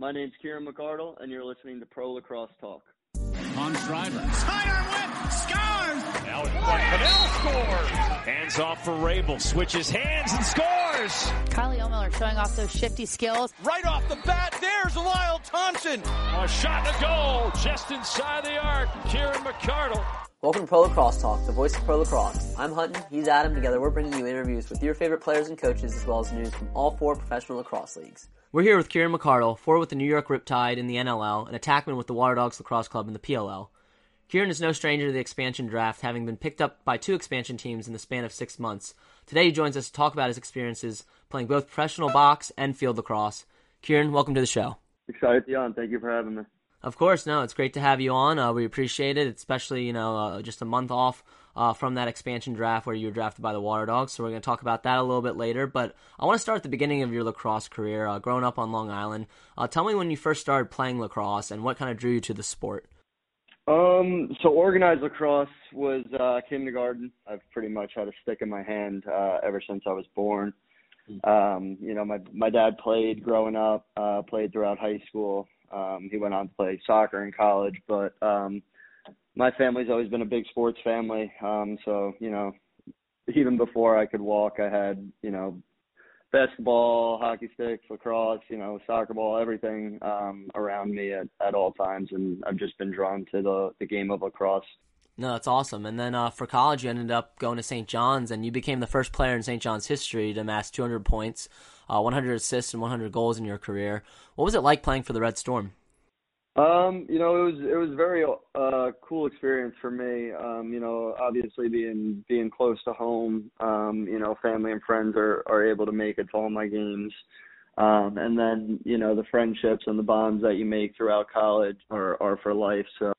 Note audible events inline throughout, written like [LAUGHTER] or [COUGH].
My name's Kieran McArdle, and you're listening to Pro Lacrosse Talk. On Schreiber. Sidearm whip! Scores! Now it's Fennell scores! Hands off for Rabel. Switches hands and scores! Kylie Ohlmiller showing off those shifty skills. Right off the bat, there's Lyle Thompson! A shot and a goal just inside the arc. Kieran McArdle. Welcome to Pro Lacrosse Talk, the voice of Pro Lacrosse. I'm Hutton, he's Adam. Together we're bringing you interviews with your favorite players and coaches as well as news from all four professional lacrosse leagues. We're here with Kieran McArdle, forward with the New York Riptide in the NLL, and attackman with the Water Dogs Lacrosse Club in the PLL. Kieran is no stranger to the expansion draft, having been picked up by two expansion teams in the span of six months. Today he joins us to talk about his experiences playing both professional box and field lacrosse. Kieran, welcome to the show. Excited to be on. Thank you for having me. Of course, no, it's great to have you on. Uh, we appreciate it, especially you know uh, just a month off uh, from that expansion draft where you were drafted by the Water Dogs. So we're going to talk about that a little bit later. But I want to start at the beginning of your lacrosse career, uh, growing up on Long Island. Uh, tell me when you first started playing lacrosse and what kind of drew you to the sport. Um, so organized lacrosse was uh, kindergarten. I've pretty much had a stick in my hand uh, ever since I was born. Um, you know, my my dad played growing up, uh, played throughout high school. Um, he went on to play soccer in college, but um, my family's always been a big sports family. Um, so you know, even before I could walk, I had you know basketball, hockey sticks, lacrosse, you know, soccer ball, everything um, around me at, at all times, and I've just been drawn to the the game of lacrosse. No, that's awesome. And then uh, for college, you ended up going to St. John's, and you became the first player in St. John's history to amass 200 points, uh, 100 assists, and 100 goals in your career. What was it like playing for the Red Storm? Um, you know, it was it was very uh, cool experience for me. Um, you know, obviously being being close to home, um, you know, family and friends are are able to make it to all my games. Um, and then, you know, the friendships and the bonds that you make throughout college are are for life. So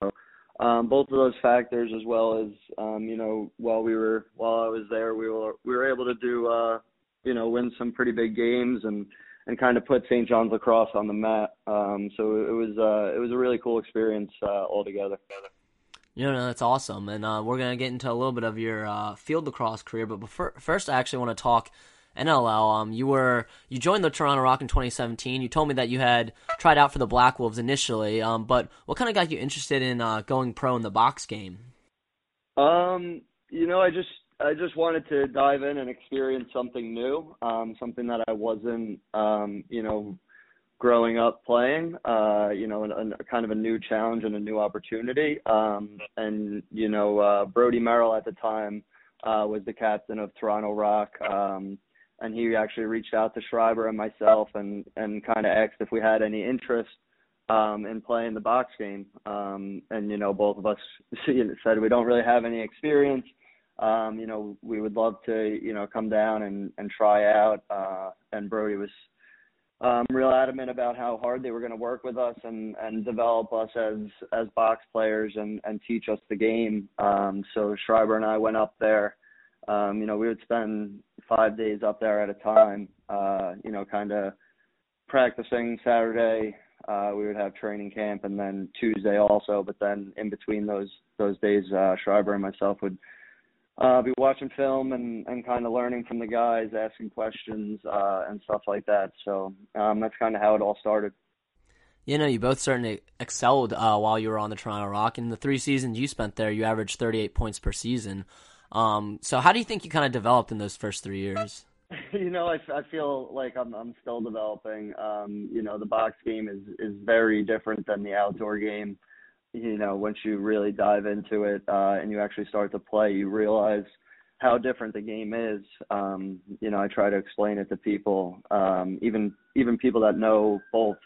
um, both of those factors, as well as um, you know, while we were while I was there, we were we were able to do uh, you know win some pretty big games and and kind of put St. John's lacrosse on the map. Um, so it was uh, it was a really cool experience uh, altogether. You know, that's awesome, and uh, we're gonna get into a little bit of your uh, field lacrosse career. But before, first, I actually want to talk NLL. Um, you were you joined the Toronto Rock in 2017. You told me that you had tried out for the Black Wolves initially. Um, but what kind of got you interested in uh, going pro in the box game? Um, you know, I just I just wanted to dive in and experience something new, um, something that I wasn't, um, you know, growing up playing. Uh, you know, a, a kind of a new challenge and a new opportunity. Um, and you know, uh, Brody Merrill at the time uh, was the captain of Toronto Rock. Um, and he actually reached out to Schreiber and myself and and kind of asked if we had any interest um, in playing the box game. Um, and you know, both of us [LAUGHS] said we don't really have any experience. Um, you know, we would love to you know come down and and try out. Uh, and Brody was um, real adamant about how hard they were going to work with us and and develop us as as box players and and teach us the game. Um, so Schreiber and I went up there. Um, you know, we would spend five days up there at a time. Uh, you know, kind of practicing Saturday. Uh, we would have training camp, and then Tuesday also. But then in between those those days, uh, Schreiber and myself would uh, be watching film and and kind of learning from the guys, asking questions uh, and stuff like that. So um, that's kind of how it all started. You know, you both certainly excelled uh, while you were on the Toronto Rock. In the three seasons you spent there, you averaged 38 points per season. Um, so how do you think you kind of developed in those first three years? [LAUGHS] You know, I, I feel like I'm I'm still developing. Um, you know, the box game is is very different than the outdoor game. You know, once you really dive into it uh, and you actually start to play, you realize how different the game is. Um, you know, I try to explain it to people, um, even even people that know both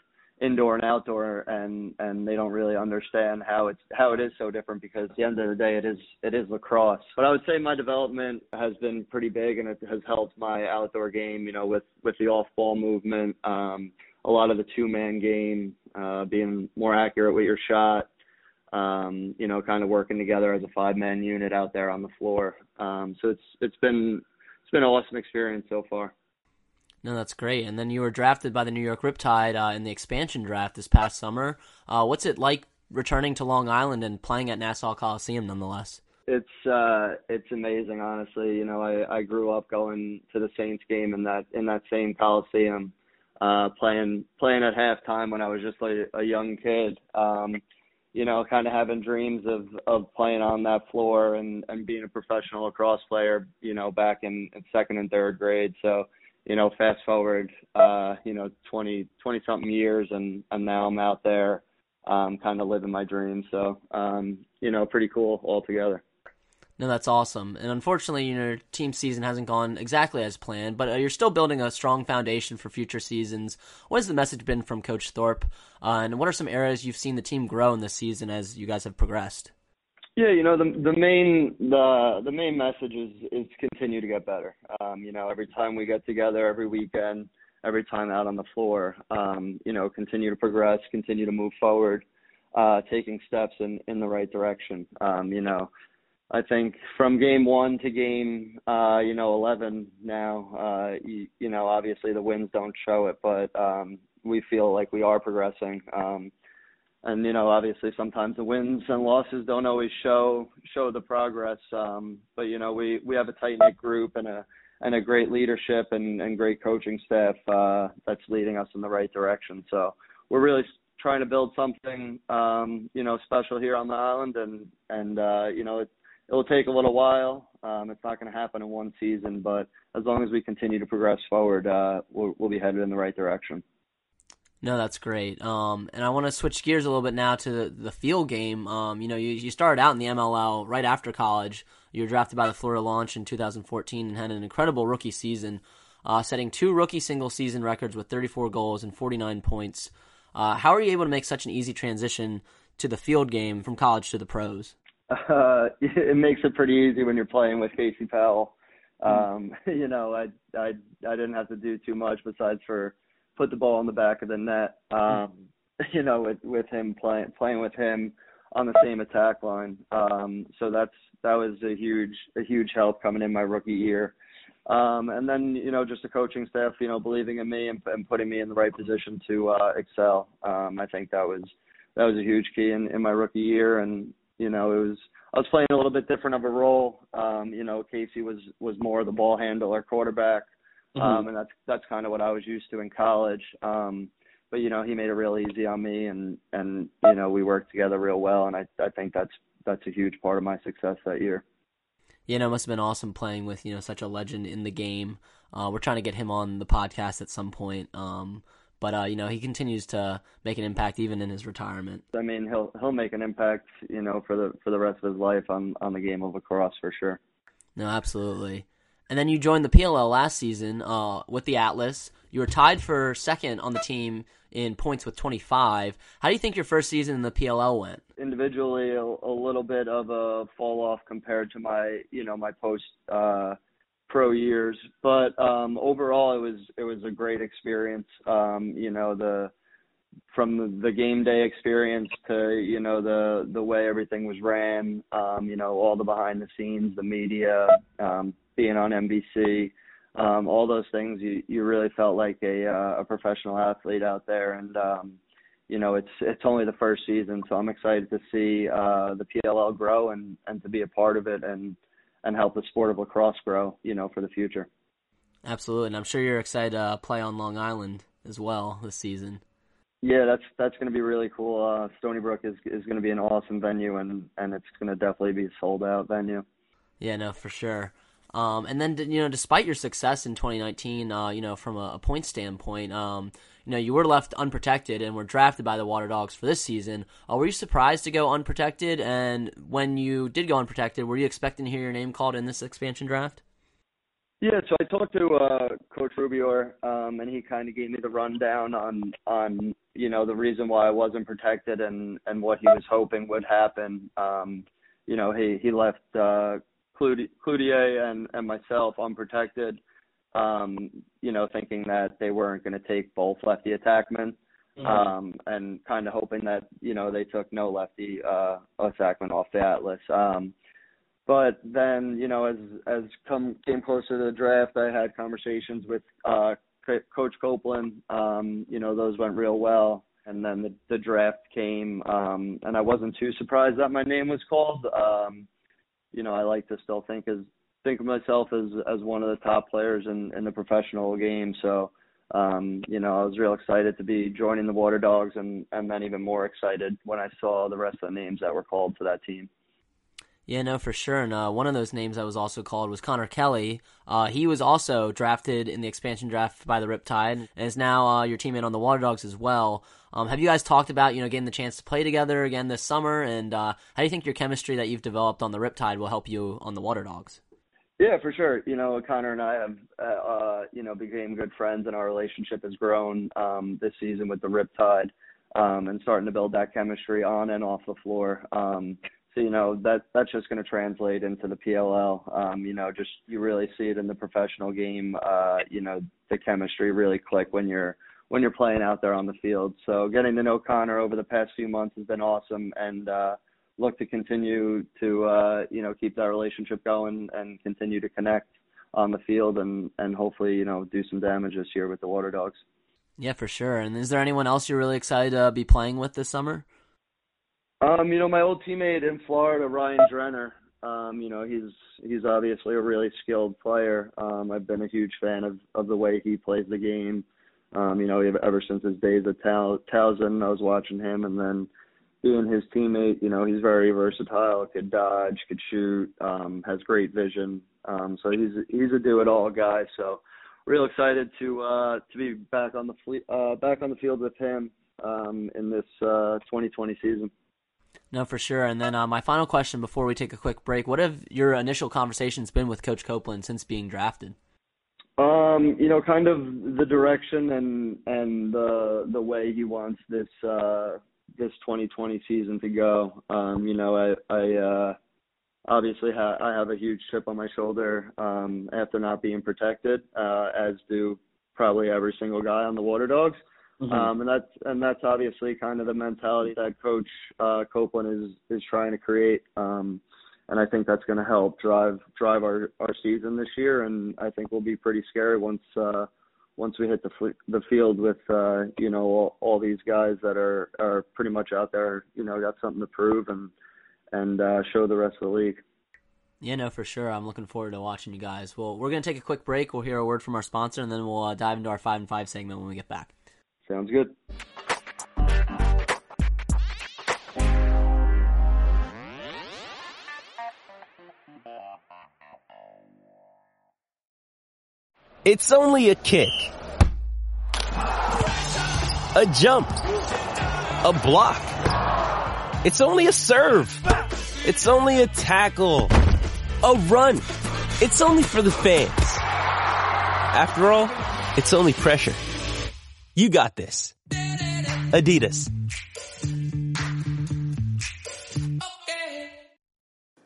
indoor and outdoor and and they don't really understand how it's how it is so different because at the end of the day it is it is lacrosse but i would say my development has been pretty big and it has helped my outdoor game you know with with the off ball movement um a lot of the two man game uh being more accurate with your shot um you know kind of working together as a five man unit out there on the floor um so it's it's been it's been an awesome experience so far no, that's great. And then you were drafted by the New York Riptide uh, in the expansion draft this past summer. Uh, what's it like returning to Long Island and playing at Nassau Coliseum, nonetheless? It's uh, it's amazing, honestly. You know, I, I grew up going to the Saints game in that in that same Coliseum. uh, playing playing at halftime when I was just like a young kid. Um, you know, kind of having dreams of of playing on that floor and and being a professional lacrosse player. You know, back in, in second and third grade. So, you know, fast forward, uh, you know, 20 20 something years, and and now I'm out there, um, kind of living my dream. So, um, you know, pretty cool altogether. No, that's awesome. And unfortunately, your team season hasn't gone exactly as planned, but uh, you're still building a strong foundation for future seasons. What has the message been from Coach Thorpe? Uh, and what are some areas you've seen the team grow in this season as you guys have progressed? Yeah, you know, the the main the the main message is is continue to get better. Um, you know, every time we get together, every weekend, every time out on the floor, um, you know, continue to progress, continue to move forward, uh, taking steps in in the right direction. Um, you know, I think from game one to game, uh, you know, 11 now, uh, you, you know, obviously the wins don't show it, but um, we feel like we are progressing. Um, and you know, obviously sometimes the wins and losses don't always show show the progress. Um, but you know, we we have a tight knit group and a and a great leadership and, and great coaching staff uh, that's leading us in the right direction. So we're really trying to build something, um, you know, special here on the island, and and uh, you know, it, it'll take a little while. Um, it's not going to happen in one season, but as long as we continue to progress forward, uh, we'll, we'll be headed in the right direction. No, that's great. Um, and I want to switch gears a little bit now to the, the field game. Um, you know, you, you started out in the MLL right after college. You were drafted by the Florida Launch in 2014 and had an incredible rookie season, uh, setting two rookie single season records with 34 goals and 49 points. Uh, how are you able to make such an easy transition to the field game from college to the pros? [LAUGHS] Uh, it makes it pretty easy when you're playing with Casey Powell. Um, [LAUGHS] you know, I I I didn't have to do too much besides for put the ball in the back of the net. Um, [LAUGHS] you know, with with him playing playing with him on the same attack line. Um, so that's that was a huge a huge help coming in my rookie year. Um, and then you know just the coaching staff, you know, believing in me and, and putting me in the right position to uh, excel. Um, I think that was that was a huge key in, in my rookie year, and you know, it was I was playing a little bit different of a role. Um, you know, Casey was was more the ball handler, quarterback, mm-hmm. um, and that's that's kind of what I was used to in college. Um, but you know, he made it real easy on me, and and you know, we worked together real well, and I I think that's that's a huge part of my success that year. You know, it must have been awesome playing with you know such a legend in the game. Uh, we're trying to get him on the podcast at some point. Um, but uh, you know he continues to make an impact even in his retirement. I mean, he'll he'll make an impact, you know, for the for the rest of his life on on the game of lacrosse for sure. No, absolutely. And then you joined the PLL last season uh, with the Atlas. You were tied for second on the team in points with 25. How do you think your first season in the PLL went? Individually, a, a little bit of a fall off compared to my, you know, my post uh, pro years. But um, overall, it was it was a great experience. Um, you know the from the, game day experience to you know the the way everything was ran. Um, you know all the behind the scenes, the media, um, being on NBC. Um, all those things, you you really felt like a uh, a professional athlete out there, and um, you know it's it's only the first season, so I'm excited to see uh, the PLL grow and and to be a part of it and and help the sport of lacrosse grow, you know, for the future. Absolutely, and I'm sure you're excited to play on Long Island as well this season. Yeah, that's that's going to be really cool. Uh, Stony Brook is is going to be an awesome venue, and and it's going to definitely be a sold out venue. Yeah, no, for sure. Um, and then you know, despite your success in 2019, uh, you know, from a, a point standpoint, um, you know, you were left unprotected and were drafted by the Water Dogs for this season. Uh, were you surprised to go unprotected? And when you did go unprotected, were you expecting to hear your name called in this expansion draft? Yeah, so I talked to uh, Coach Rubeor, um, and he kind of gave me the rundown on on you know the reason why I wasn't protected and and what he was hoping would happen. Um, you know, he he left uh, Cloutier and and myself unprotected um, you know, thinking that they weren't going to take both lefty attackmen, mm-hmm. um, and kind of hoping that you know they took no lefty uh, attackman off the Atlas. Um, but then, you know, as as come came closer to the draft, I had conversations with uh, Coach Copelan. Um, you know, those went real well. And then the, the draft came, um, and I wasn't too surprised that my name was called. Um, you know, I like to still think as think of myself as as one of the top players in in the professional game. So um, you know, I was real excited to be joining the Water Dogs, and and then even more excited when I saw the rest of the names that were called to that team. Yeah, no, for sure. And uh, one of those names that was also called was Connor Kelly. Uh, he was also drafted in the expansion draft by the Riptide, and is now uh, your teammate on the Water Dogs as well. Um, have you guys talked about you know getting the chance to play together again this summer? And uh, how do you think your chemistry that you've developed on the Riptide will help you on the Water Dogs? Yeah, for sure. You know, Connor and I have, uh, uh, you know, became good friends, and our relationship has grown um, this season with the Riptide, um, and starting to build that chemistry on and off the floor. Um, so you know that that's just going to translate into the PLL. Um, you know, just you really see it in the professional game. Uh, you know, the chemistry really click when you're when you're playing out there on the field. So getting to know Connor over the past few months has been awesome, and uh, look to continue to uh, you know keep that relationship going and continue to connect on the field and and hopefully you know do some damage this year with the Water Dogs. Yeah, for sure. And is there anyone else you're really excited to be playing with this summer? Um, you know, my old teammate in Florida, Ryan Drenner. Um, you know, he's he's obviously a really skilled player. Um, I've been a huge fan of of the way he plays the game. Um, you know, ever since his days at Towson, I was watching him, and then being his teammate, you know, he's very versatile. Could dodge, could shoot, um, has great vision. Um, so he's he's a do-it-all guy. So, real excited to uh, to be back on the fle- uh, back on the field with him um, in this uh, 2020 season. No, for sure. And then uh, my final question before we take a quick break: What have your initial conversations been with Coach Copelan since being drafted? Um, you know, kind of the direction and and the the way he wants this uh, this 2020 season to go. Um, you know, I I uh, obviously ha- I have a huge chip on my shoulder um, after not being protected, uh, as do probably every single guy on the Water Dogs. Mm-hmm. Um, and that's and that's obviously kind of the mentality that Coach uh, Copelan is is trying to create. Um, and I think that's going to help drive drive our our season this year. And I think we'll be pretty scary once uh, once we hit the the field with uh, you know all, all these guys that are are pretty much out there. You know, got something to prove and and uh, show the rest of the league. Yeah, no, for sure. I'm looking forward to watching you guys. Well, we're going to take a quick break. We'll hear a word from our sponsor, and then we'll uh, dive into our five and five segment when we get back. Sounds good. It's only a kick. A jump. A block. It's only a serve. It's only a tackle. A run. It's only for the fans. After all, it's only pressure. You got this. Adidas.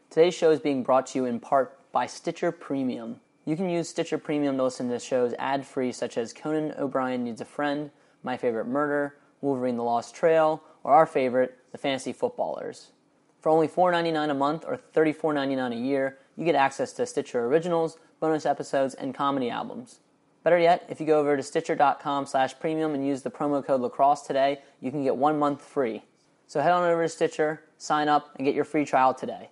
Today's show is being brought to you in part by Stitcher Premium. You can use Stitcher Premium to listen to shows ad free, such as Conan O'Brien Needs a Friend, My Favorite Murder, Wolverine the Lost Trail, or our favorite, The Fantasy Footballers. For only $4.99 a month or $34.99 a year, you get access to Stitcher Originals, bonus episodes, and comedy albums. Better yet, if you go over to Stitcher.com slash premium and use the promo code lacrosse today, you can get one month free. So head on over to Stitcher, sign up, and get your free trial today.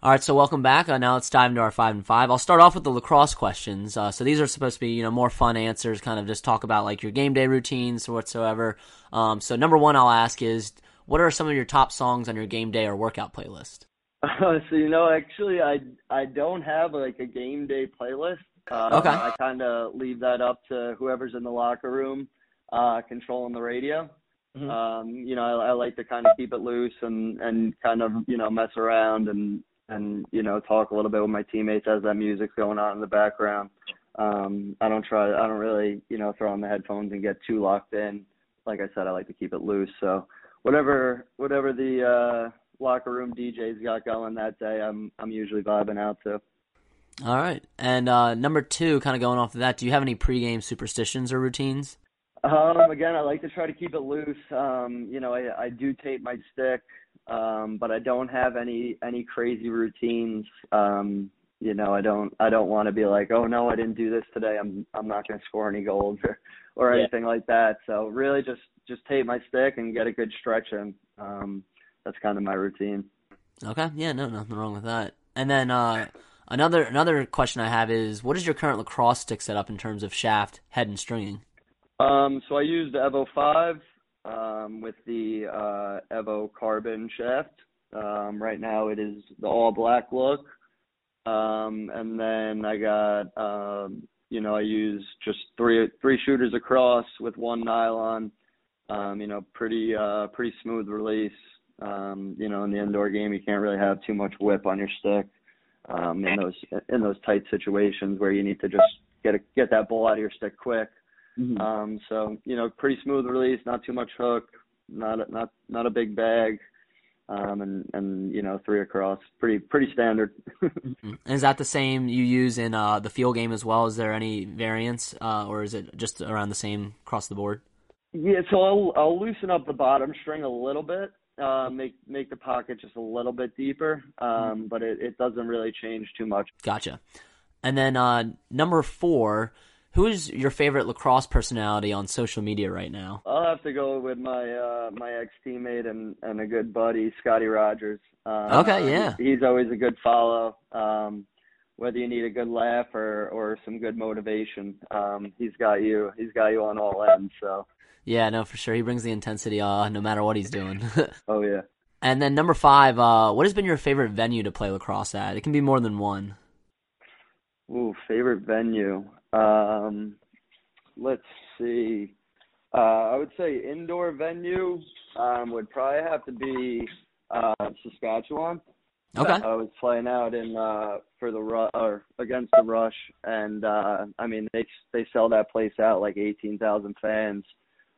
All right, so welcome back. Uh, now let's dive into our five and five. I'll start off with the lacrosse questions. Uh, so these are supposed to be, you know, more fun answers. Kind of just talk about like your game day routines or whatsoever. Um, so number one, I'll ask is, what are some of your top songs on your game day or workout playlist? Uh, [LAUGHS] so you know, actually, I I don't have like a game day playlist. Uh, okay. I kind of leave that up to whoever's in the locker room, uh, controlling the radio. Mm-hmm. Um, you know, I, I like to kind of keep it loose and and kind of you know mess around and and you know talk a little bit with my teammates as that music's going on in the background. Um, I don't try. I don't really you know throw on the headphones and get too locked in. Like I said, I like to keep it loose. So whatever whatever the uh, locker room DJ's got going that day, I'm I'm usually vibing out to. All right. And uh, number two, kind of going off of that, do you have any pregame superstitions or routines? Um, again, I like to try to keep it loose. Um, you know, I, I do tape my stick, um, but I don't have any any crazy routines. Um, you know, I don't I don't want to be like, oh no, I didn't do this today. I'm I'm not going to score any goals [LAUGHS] or or Yeah. anything like that. So really, just just tape my stick and get a good stretch in. Um, that's kind of my routine. Okay. Yeah, no, nothing wrong with that. And then uh, another another question I have is, what is your current lacrosse stick setup in terms of shaft, head, and stringing? Um, so I use the Evo Five um, with the uh, Evo Carbon shaft. Um, right now it is the all black look. Um, and then I got, um, you know, I use just three three shooters across with one nylon. Um, you know, pretty uh, pretty smooth release. Um, you know, in the indoor game, you can't really have too much whip on your stick. Um, in those in those tight situations where you need to just get a, get that ball out of your stick quick. Mm-hmm. Um, so you know, pretty smooth release, not too much hook, not a, not not a big bag, um, and and you know, three across, pretty pretty standard. [LAUGHS] And is that the same you use in uh, the field game as well? Is there any variance, uh, or is it just around the same across the board? yeah, so I'll I'll loosen up the bottom string a little bit, uh, make make the pocket just a little bit deeper, um, but it, it doesn't really change too much. Gotcha. And then uh, number four, who is your favorite lacrosse personality on social media right now? I'll have to go with my uh, my ex teammate and, and a good buddy, Scotty Rogers. Um, Okay, yeah. he's always a good follow. Um, whether you need a good laugh or, or some good motivation, um, he's got you. He's got you on all ends. So, Yeah, no, for sure. He brings the intensity uh, no matter what he's doing. [LAUGHS] oh yeah. and then number five, uh, what has been your favorite venue to play lacrosse at? It can be more than one. Ooh, favorite venue. Um, let's see. Uh, I would say indoor venue um, would probably have to be uh, Saskatchewan. Okay. I was playing out in uh for the Ru- or against the Rush, and uh I mean they they sell that place out like eighteen thousand fans,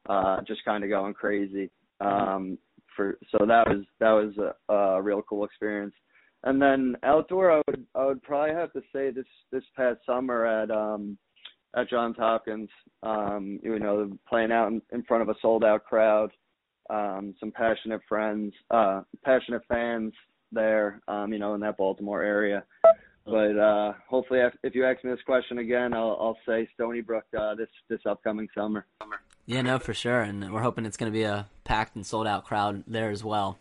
uh just kind of going crazy. Um for so that was that was a, a real cool experience. And then outdoor, I would I would probably have to say this this past summer at um at Johns Hopkins, um you know playing out in, in front of a sold out crowd, um some passionate friends, uh passionate fans there, um, you know, in that Baltimore area. But uh, hopefully, if- you ask me this question again, I'll, I'll say Stony Brook uh, this this upcoming summer. Yeah, no, for sure. And we're hoping it's going to be a packed and sold out crowd there as well.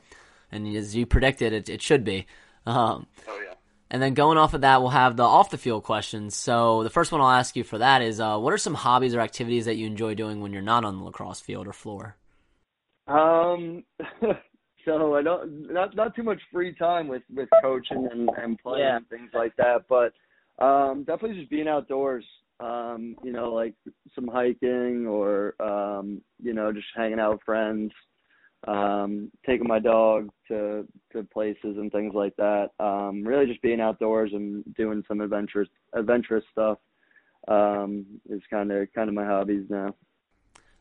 And as you predicted, it, it should be. Um, Oh yeah. and then going off of that, we'll have the off the field questions. So the first one I'll ask you for that is uh, what are some hobbies or activities that you enjoy doing when you're not on the lacrosse field or floor? Um, [LAUGHS] so I don't not not too much free time with with coaching and and playing Yeah. and things like that, but um, definitely just being outdoors. Um, you know, like some hiking or um, you know, just hanging out with friends. Um, taking my dog to to places and things like that. Um, really just being outdoors and doing some adventurous adventurous stuff. Um, is kind of kind of my hobbies now.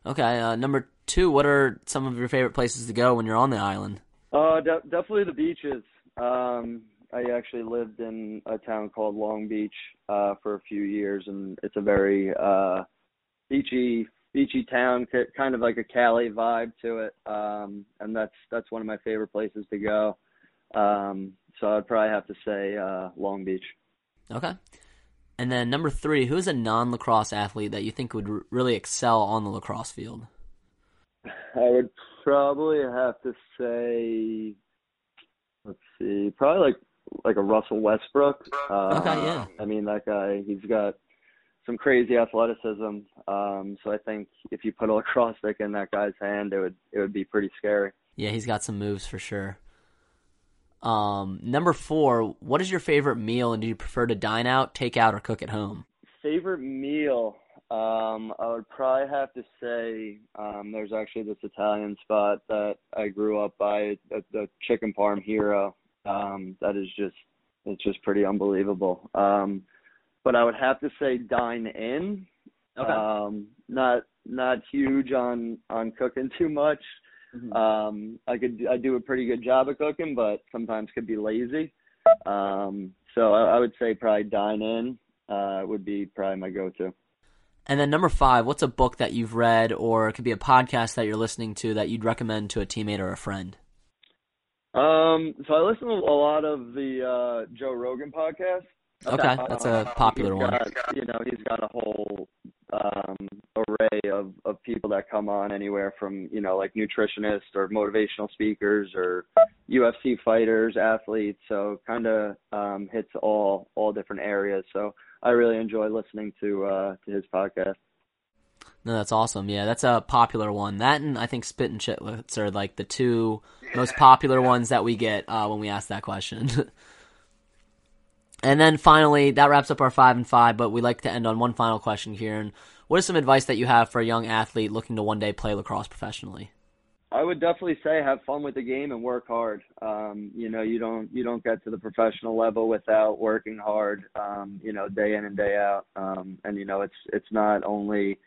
Okay, uh, number two, what are some of your favorite places to go when you're on the island? Uh, de- definitely the beaches. Um, I actually lived in a town called Long Beach uh, for a few years, and it's a very uh, beachy, beachy town, ki- kind of like a Cali vibe to it. Um, and that's that's one of my favorite places to go. Um, so I'd probably have to say uh, Long Beach. Okay. And then number three, who is a non lacrosse athlete that you think would r- really excel on the lacrosse field? I would probably have to say, let's see, probably like like a Russell Westbrook. Um, Okay, yeah. I mean that guy, he's got some crazy athleticism. Um, so I think if you put a lacrosse stick in that guy's hand, it would it would be pretty scary. Yeah, he's got some moves for sure. Um, number four, what is your favorite meal and do you prefer to dine out, take out, or cook at home? Favorite meal? Um, I would probably have to say um, there's actually this Italian spot that I grew up by, the, the Chicken Parm Hero. Um, that is just it's just pretty unbelievable. Um, but I would have to say dine in. Okay. Um, not not huge on on cooking [LAUGHS] too much. Um, I could I do a pretty good job of cooking, but sometimes could be lazy. Um, so I, I would say probably dine in uh, would be probably my go-to. And then number five, what's a book that you've read or it could be a podcast that you're listening to that you'd recommend to a teammate or a friend? Um, so I listen to a lot of the uh, Joe Rogan podcast. Okay, that's a popular He's one. You know, he's got a whole um, array of, of people that come on anywhere from, you know, like nutritionists or motivational speakers or UFC fighters, athletes. So kind of um, hits all all different areas. So I really enjoy listening to uh, to his podcast. No, that's awesome. Yeah, that's a popular one. That and I think Spittin' Chiclets are like the two most popular ones that we get uh, when we ask that question. [LAUGHS] and then finally, that wraps up our five and five. But we like to end on one final question here. And what is some advice that you have for a young athlete looking to one day play lacrosse professionally? I would definitely say have fun with the game and work hard. Um, you know, you don't you don't get to the professional level without working hard. Um, you know, day in and day out. Um, and you know, it's it's not only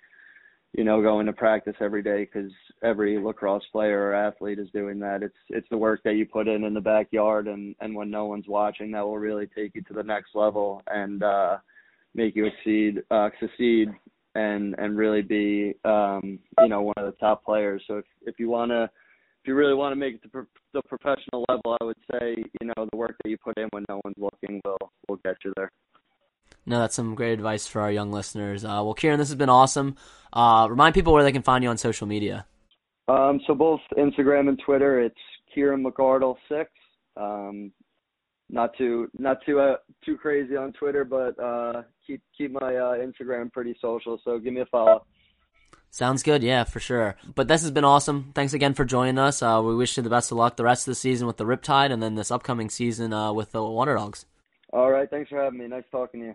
you know, going to practice every day because every lacrosse player or athlete is doing that. It's it's the work that you put in in the backyard and and when no one's watching that will really take you to the next level and uh, make you exceed uh, succeed and and really be um, you know one of the top players. So if if you wanna if you really want to make it to pro- the professional level, I would say you know the work that you put in when no one's looking will will get you there. No, that's some great advice for our young listeners. Uh, well, Kieran, this has been awesome. Uh, remind people where they can find you on social media. Um, so both Instagram and Twitter, it's Kieran McArdle six. Um, not too not too uh, too crazy on Twitter, but uh, keep keep my uh, Instagram pretty social. So give me a follow. Sounds good, yeah, for sure. But this has been awesome. Thanks again for joining us. Uh, we wish you the best of luck the rest of the season with the Riptide, and then this upcoming season uh, with the Water Dogs. All right, thanks for having me. Nice talking to you.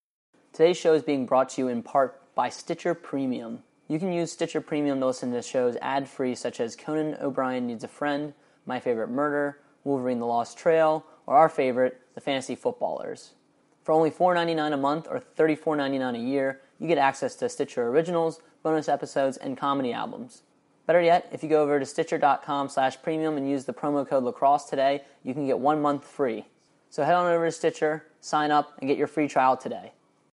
Today's show is being brought to you in part by Stitcher Premium. You can use Stitcher Premium to listen to shows ad free, such as Conan O'Brien Needs a Friend, My Favorite Murder, Wolverine the Lost Trail, or our favorite, The Fantasy Footballers. For only $4.99 a month or $34.99 a year, you get access to Stitcher Originals, bonus episodes, and comedy albums. Better yet, if you go over to stitcher.com slash premium and use the promo code lacrosse today, you can get one month free. So head on over to Stitcher, sign up, and get your free trial today.